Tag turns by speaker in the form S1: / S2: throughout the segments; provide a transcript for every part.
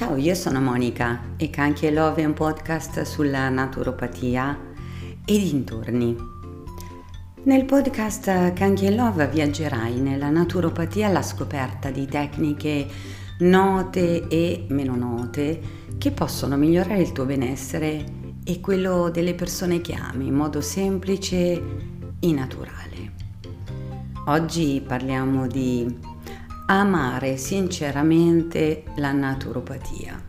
S1: Ciao, io sono Monica e Canchi e Love è un podcast sulla naturopatia e dintorni. Nel podcast Canchi e Love viaggerai nella naturopatia alla scoperta di tecniche note e meno note che possono migliorare il tuo benessere e quello delle persone che ami in modo semplice e naturale. Oggi parliamo di amare sinceramente la naturopatia.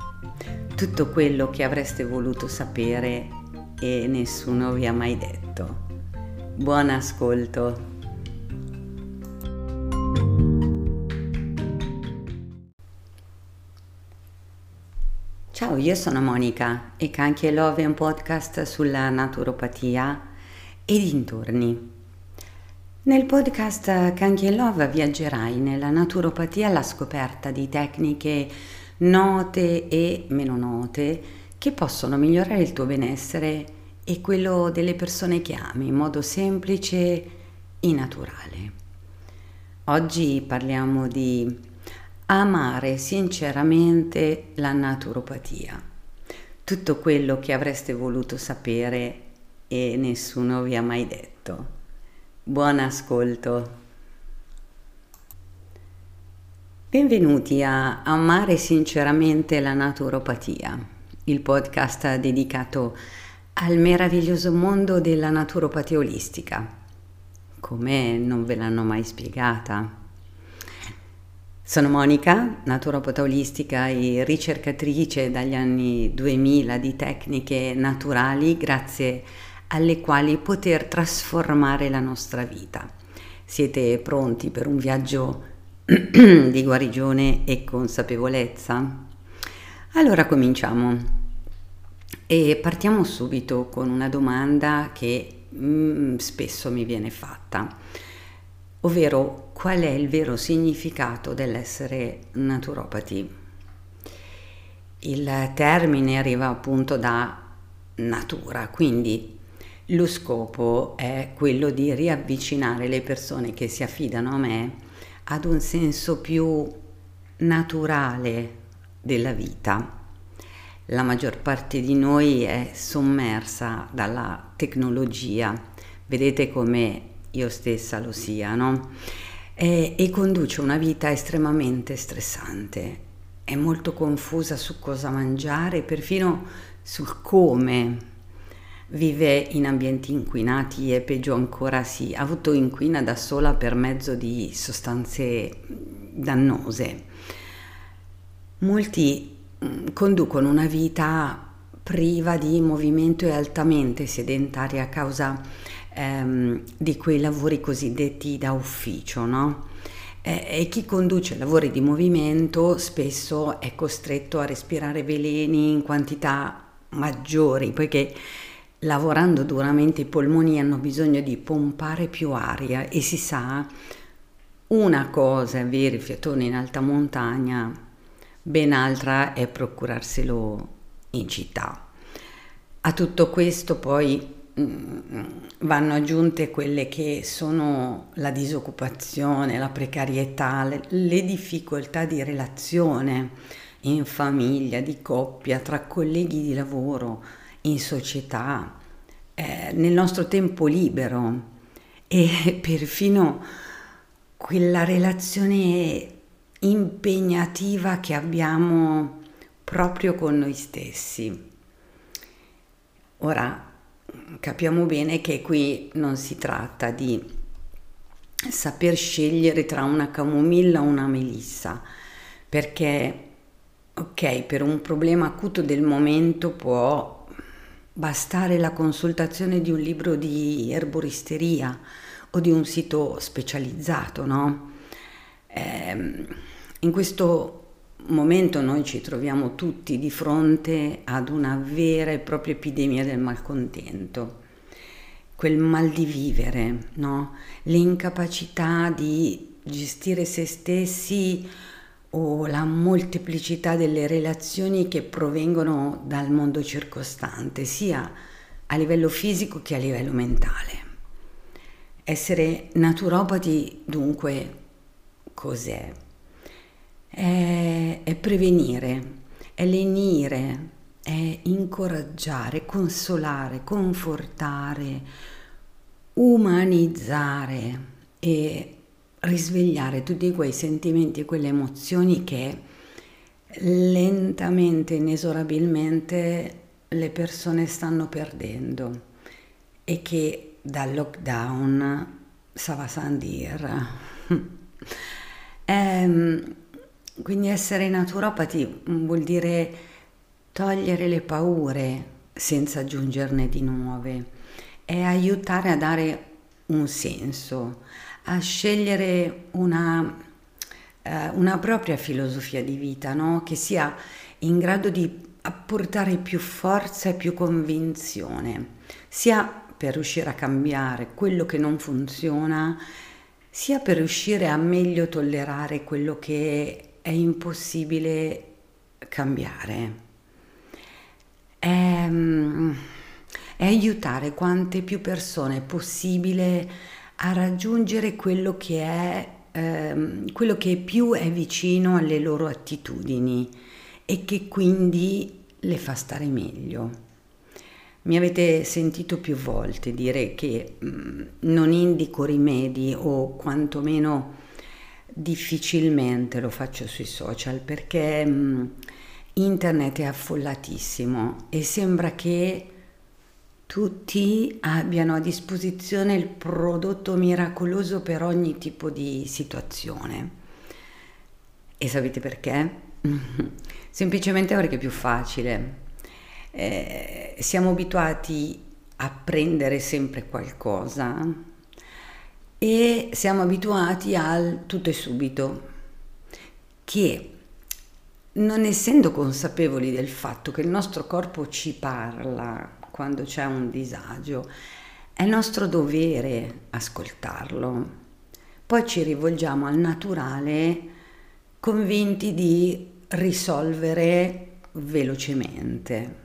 S1: Tutto quello che avreste voluto sapere e nessuno vi ha mai detto. Buon ascolto. Ciao, io sono Monica e Canchi e Love è un podcast sulla naturopatia e dintorni. Nel podcast e Love viaggerai nella naturopatia alla scoperta di tecniche note e meno note che possono migliorare il tuo benessere e quello delle persone che ami in modo semplice e naturale. Oggi parliamo di amare sinceramente la naturopatia. Tutto quello che avreste voluto sapere e nessuno vi ha mai detto. Buon ascolto. Benvenuti a Amare sinceramente la naturopatia, il podcast dedicato al meraviglioso mondo della naturopatia olistica. Come non ve l'hanno mai spiegata? Sono Monica, naturopata olistica e ricercatrice dagli anni 2000 di tecniche naturali grazie a alle quali poter trasformare la nostra vita. Siete pronti per un viaggio di guarigione e consapevolezza? Allora cominciamo e partiamo subito con una domanda che mm, spesso mi viene fatta, ovvero qual è il vero significato dell'essere naturopati? Il termine arriva appunto da natura, quindi lo scopo è quello di riavvicinare le persone che si affidano a me ad un senso più naturale della vita. La maggior parte di noi è sommersa dalla tecnologia, vedete come io stessa lo sia, no? E, e conduce una vita estremamente stressante, è molto confusa su cosa mangiare, perfino sul come vive in ambienti inquinati e peggio ancora si autoinquina da sola per mezzo di sostanze dannose. Molti conducono una vita priva di movimento e altamente sedentaria a causa ehm, di quei lavori cosiddetti da ufficio, no? E, e chi conduce lavori di movimento spesso è costretto a respirare veleni in quantità maggiori, poiché lavorando duramente i polmoni hanno bisogno di pompare più aria e si sa una cosa è avere il fiatone in alta montagna, ben altra è procurarselo in città. A tutto questo poi mm, vanno aggiunte quelle che sono la disoccupazione, la precarietà, le, le difficoltà di relazione in famiglia, di coppia, tra colleghi di lavoro, in società, eh, nel nostro tempo libero e perfino quella relazione impegnativa che abbiamo proprio con noi stessi. Ora capiamo bene che qui non si tratta di saper scegliere tra una camomilla o una melissa, perché ok, per un problema acuto del momento può bastare la consultazione di un libro di erboristeria o di un sito specializzato, no? Eh, in questo momento noi ci troviamo tutti di fronte ad una vera e propria epidemia del malcontento, quel mal di vivere, no? L'incapacità di gestire se stessi o la molteplicità delle relazioni che provengono dal mondo circostante, sia a livello fisico che a livello mentale. Essere naturopati dunque cos'è? È, è prevenire, è lenire, è incoraggiare, consolare, confortare, umanizzare e risvegliare tutti quei sentimenti quelle emozioni che lentamente, inesorabilmente le persone stanno perdendo e che dal lockdown Sava Sandir. ehm, quindi essere naturopati vuol dire togliere le paure senza aggiungerne di nuove e aiutare a dare un senso, a scegliere una, eh, una propria filosofia di vita, no? che sia in grado di apportare più forza e più convinzione, sia per riuscire a cambiare quello che non funziona, sia per riuscire a meglio tollerare quello che è impossibile cambiare. È, è aiutare quante più persone possibile a raggiungere quello che è, ehm, quello che più è vicino alle loro attitudini e che quindi le fa stare meglio. Mi avete sentito più volte dire che mh, mm, non indico rimedi o quantomeno difficilmente lo faccio sui social perché mh, mm, internet è affollatissimo e sembra che tutti abbiano a disposizione il prodotto miracoloso per ogni tipo di situazione. E sapete perché? Semplicemente perché è più facile. Eh, siamo abituati a prendere sempre qualcosa e siamo abituati al tutto e subito, che non essendo consapevoli del fatto che il nostro corpo ci parla quando c'è un disagio, è nostro dovere ascoltarlo. Poi ci rivolgiamo al naturale convinti di risolvere velocemente.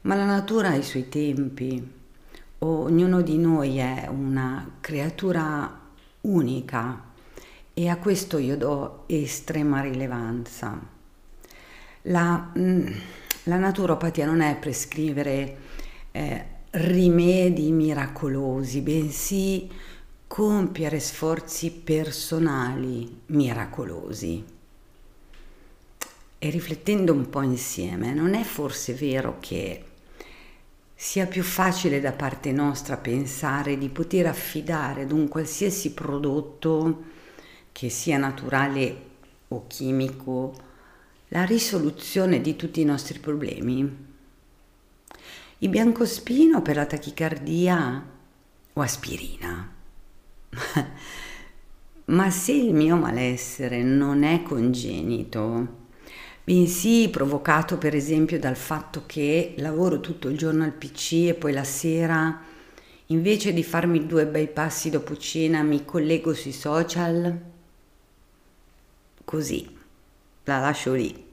S1: Ma la natura ha i suoi tempi, ognuno di noi è una creatura unica e a questo io do estrema rilevanza. La, mm, la naturopatia non è prescrivere eh, rimedi miracolosi, bensì compiere sforzi personali miracolosi. E riflettendo un po' insieme, non è forse vero che sia più facile da parte nostra pensare di poter affidare ad un qualsiasi prodotto, che sia naturale o chimico, la risoluzione di tutti i nostri problemi? Il biancospino per la tachicardia o aspirina? Ma se il mio malessere non è congenito, bensì provocato per esempio dal fatto che lavoro tutto il giorno al PC e poi la sera, invece di farmi due bei passi dopo cena, mi collego sui social, così, la lascio lì.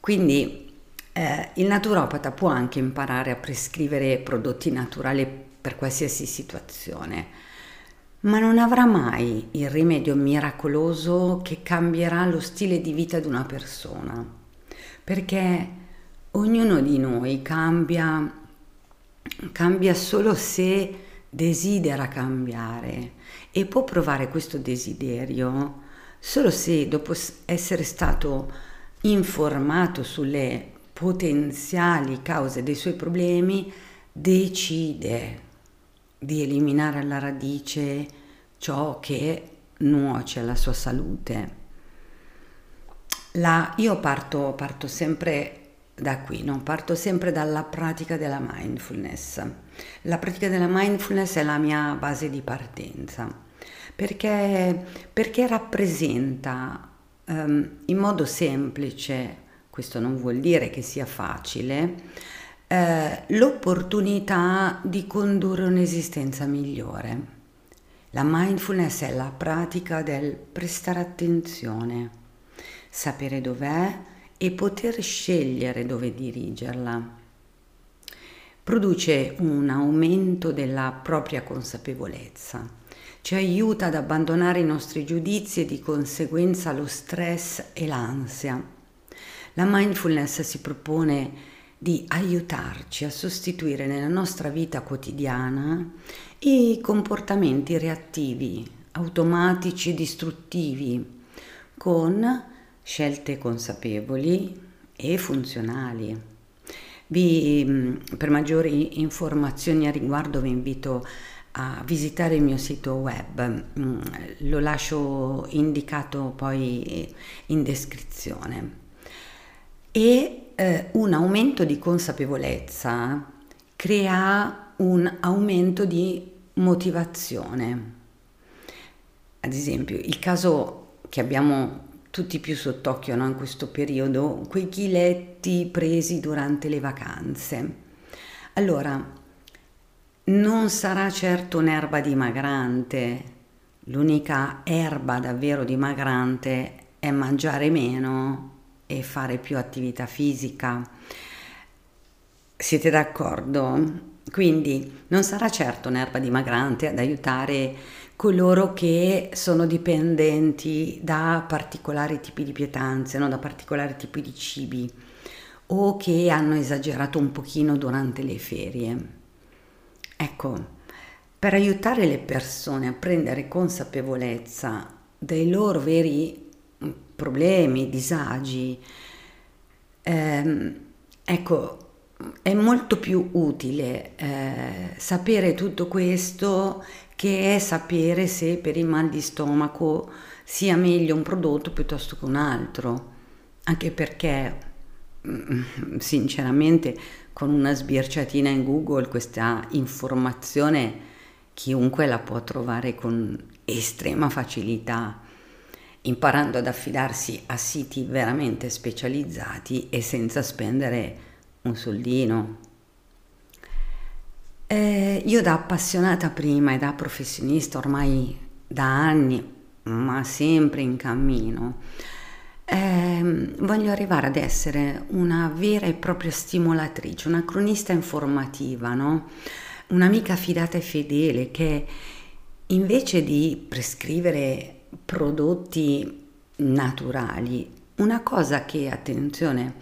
S1: Quindi eh, il naturopata può anche imparare a prescrivere prodotti naturali per qualsiasi situazione ma non avrà mai il rimedio miracoloso che cambierà lo stile di vita di una persona, perché ognuno di noi cambia, cambia solo se desidera cambiare e può provare questo desiderio solo se dopo essere stato informato sulle potenziali cause dei suoi problemi decide di eliminare alla radice ciò che nuoce alla sua salute. La, io parto, parto sempre da qui, no? parto sempre dalla pratica della mindfulness. La pratica della mindfulness è la mia base di partenza perché, perché rappresenta um, in modo semplice, questo non vuol dire che sia facile, eh, l'opportunità di condurre un'esistenza migliore. La mindfulness è la pratica del prestare attenzione, sapere dov'è e poter scegliere dove dirigerla. Produce un aumento della propria consapevolezza, ci aiuta ad abbandonare i nostri giudizi e di conseguenza lo stress e l'ansia La mindfulness si propone di aiutarci a sostituire nella nostra vita quotidiana i comportamenti reattivi, automatici e distruttivi con scelte consapevoli e funzionali. Vi, per maggiori informazioni a riguardo vi invito a visitare il mio sito web, lo lascio indicato poi in descrizione. E eh, un aumento di consapevolezza crea un aumento di motivazione. Ad esempio, il caso che abbiamo tutti più sott'occhio no, in questo periodo, quei chiletti presi durante le vacanze. Allora, non sarà certo un'erba dimagrante, l'unica erba davvero dimagrante è mangiare meno e fare più attività fisica. Siete d'accordo? Quindi non sarà certo un'erba dimagrante ad aiutare coloro che sono dipendenti da particolari tipi di pietanze, no? da particolari tipi di cibi o che hanno esagerato un pochino durante le ferie. Ecco, per aiutare le persone a prendere consapevolezza dei loro veri problemi, disagi, ehm, ecco, è molto più utile eh, sapere tutto questo che sapere se per il mal di stomaco sia meglio un prodotto piuttosto che un altro, anche perché mm, sinceramente con una sbirciatina in Google questa informazione chiunque la può trovare con estrema facilità, imparando ad affidarsi a siti veramente specializzati e senza spendere un soldino. Eh, io da appassionata prima e da professionista ormai da anni, ma sempre in cammino, eh, voglio arrivare ad essere una vera e propria stimolatrice, una cronista informativa, no? un'amica fidata e fedele che invece di prescrivere prodotti naturali, una cosa che, attenzione,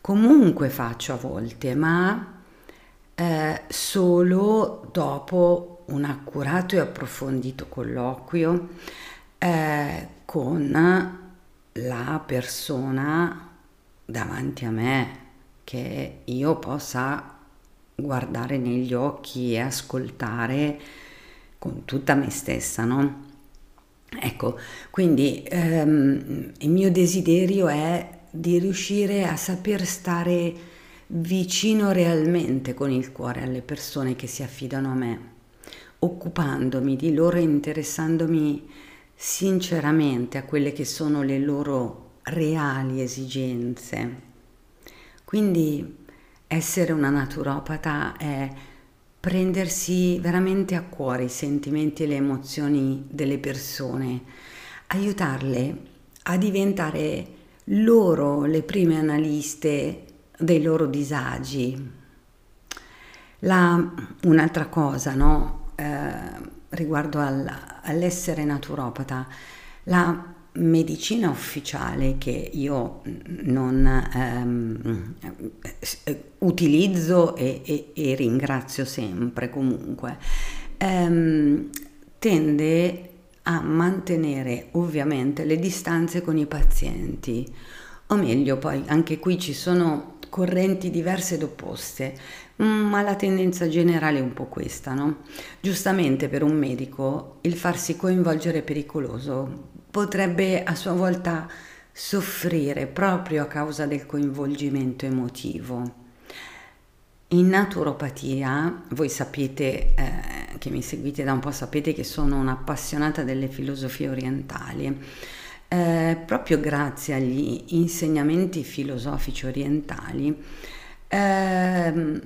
S1: comunque faccio a volte, ma eh, solo dopo un accurato e approfondito colloquio eh, con la persona davanti a me che io possa guardare negli occhi e ascoltare con tutta me stessa, no? Ecco, quindi ehm, il mio desiderio è di riuscire a saper stare vicino realmente con il cuore alle persone che si affidano a me, occupandomi di loro e interessandomi sinceramente a quelle che sono le loro reali esigenze. Quindi essere una naturopata è prendersi veramente a cuore i sentimenti e le emozioni delle persone, aiutarle a diventare loro le prime analiste dei loro disagi. La, un'altra cosa, no? eh, riguardo al, all'essere naturopata, la medicina ufficiale che io non ehm, utilizzo e, e, e, ringrazio sempre comunque, ehm, tende a mantenere ovviamente le distanze con i pazienti, o meglio poi anche qui ci sono correnti diverse ed opposte, ma la tendenza generale è un po' questa, no? Giustamente per un medico il farsi coinvolgere è pericoloso, potrebbe a sua volta soffrire proprio a causa del coinvolgimento emotivo. In naturopatia, voi sapete eh, che mi seguite da un po', sapete che sono un'appassionata delle filosofie orientali. Eh, proprio grazie agli insegnamenti filosofici orientali, eh,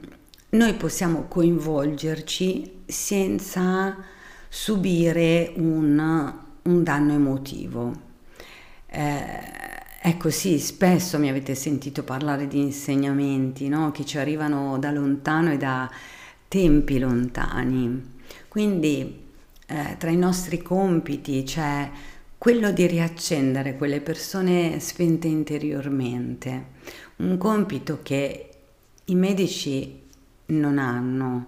S1: noi possiamo coinvolgerci senza subire un, un danno emotivo. Eh, ecco sì, spesso mi avete sentito parlare di insegnamenti no? che ci arrivano da lontano e da tempi lontani. Quindi eh, tra i nostri compiti c'è quello di riaccendere quelle persone spente interiormente, un compito che i medici non hanno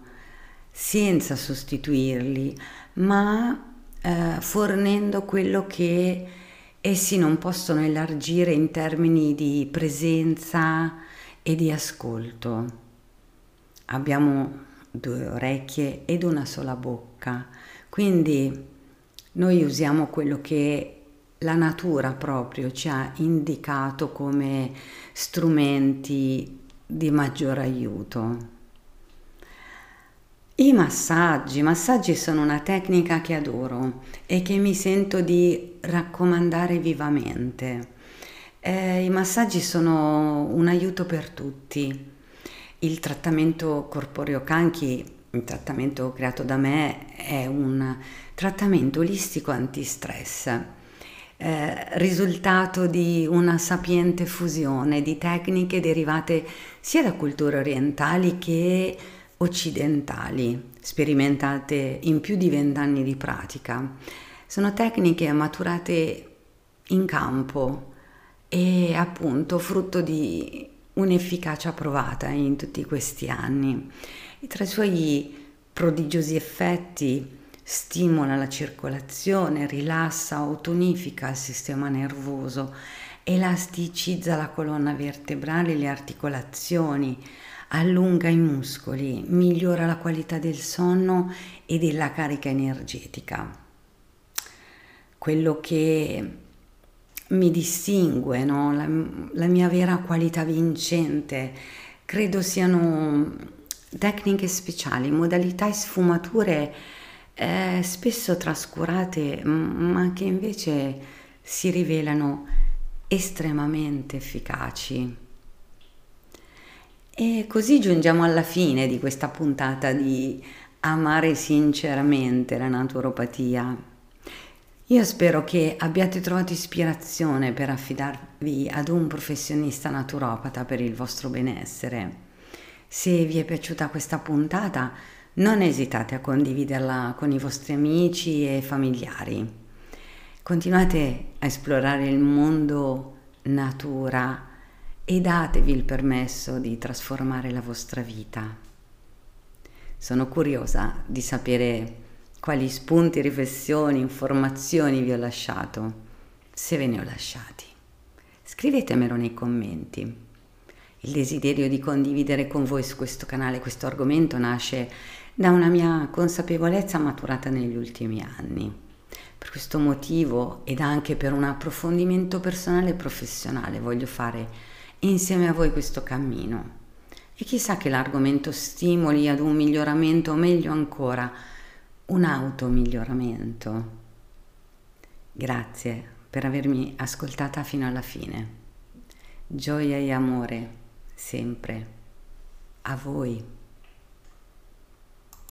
S1: senza sostituirli, ma eh, fornendo quello che essi non possono elargire in termini di presenza e di ascolto. Abbiamo due orecchie ed una sola bocca, quindi noi usiamo quello che la natura proprio ci ha indicato come strumenti di maggior aiuto. I massaggi, i massaggi sono una tecnica che adoro e che mi sento di raccomandare vivamente. Eh, I massaggi sono un aiuto per tutti. Il trattamento corporeo canchi, il trattamento creato da me, è un trattamento olistico antistress, eh, risultato di una sapiente fusione di tecniche derivate sia da culture orientali che occidentali, sperimentate in più di vent'anni di pratica. Sono tecniche maturate in campo e appunto frutto di un'efficacia provata in tutti questi anni. E tra i suoi prodigiosi effetti stimola la circolazione, rilassa o tonifica il sistema nervoso, elasticizza la colonna vertebrale le articolazioni, allunga i muscoli, migliora la qualità del sonno e della carica energetica. Quello che mi distingue, no? la, la mia vera qualità vincente, credo siano tecniche speciali, modalità e sfumature eh, spesso trascurate, ma che invece si rivelano estremamente efficaci. E così giungiamo alla fine di questa puntata di Amare sinceramente la naturopatia. Io spero che abbiate trovato ispirazione per affidarvi ad un professionista naturopata per il vostro benessere. Se vi è piaciuta questa puntata, non esitate a condividerla con i vostri amici e familiari. Continuate a esplorare il mondo natura e datevi il permesso di trasformare la vostra vita. Sono curiosa di sapere quali spunti, riflessioni, informazioni vi ho lasciato, se ve ne ho lasciati. Scrivetemelo nei commenti. Il desiderio di condividere con voi su questo canale questo argomento nasce da una mia consapevolezza maturata negli ultimi anni. Per questo motivo ed anche per un approfondimento personale e professionale voglio fare insieme a voi questo cammino. E chissà che l'argomento stimoli ad un miglioramento, o meglio ancora, un automiglioramento. Grazie per avermi ascoltata fino alla fine. Gioia e amore sempre a voi.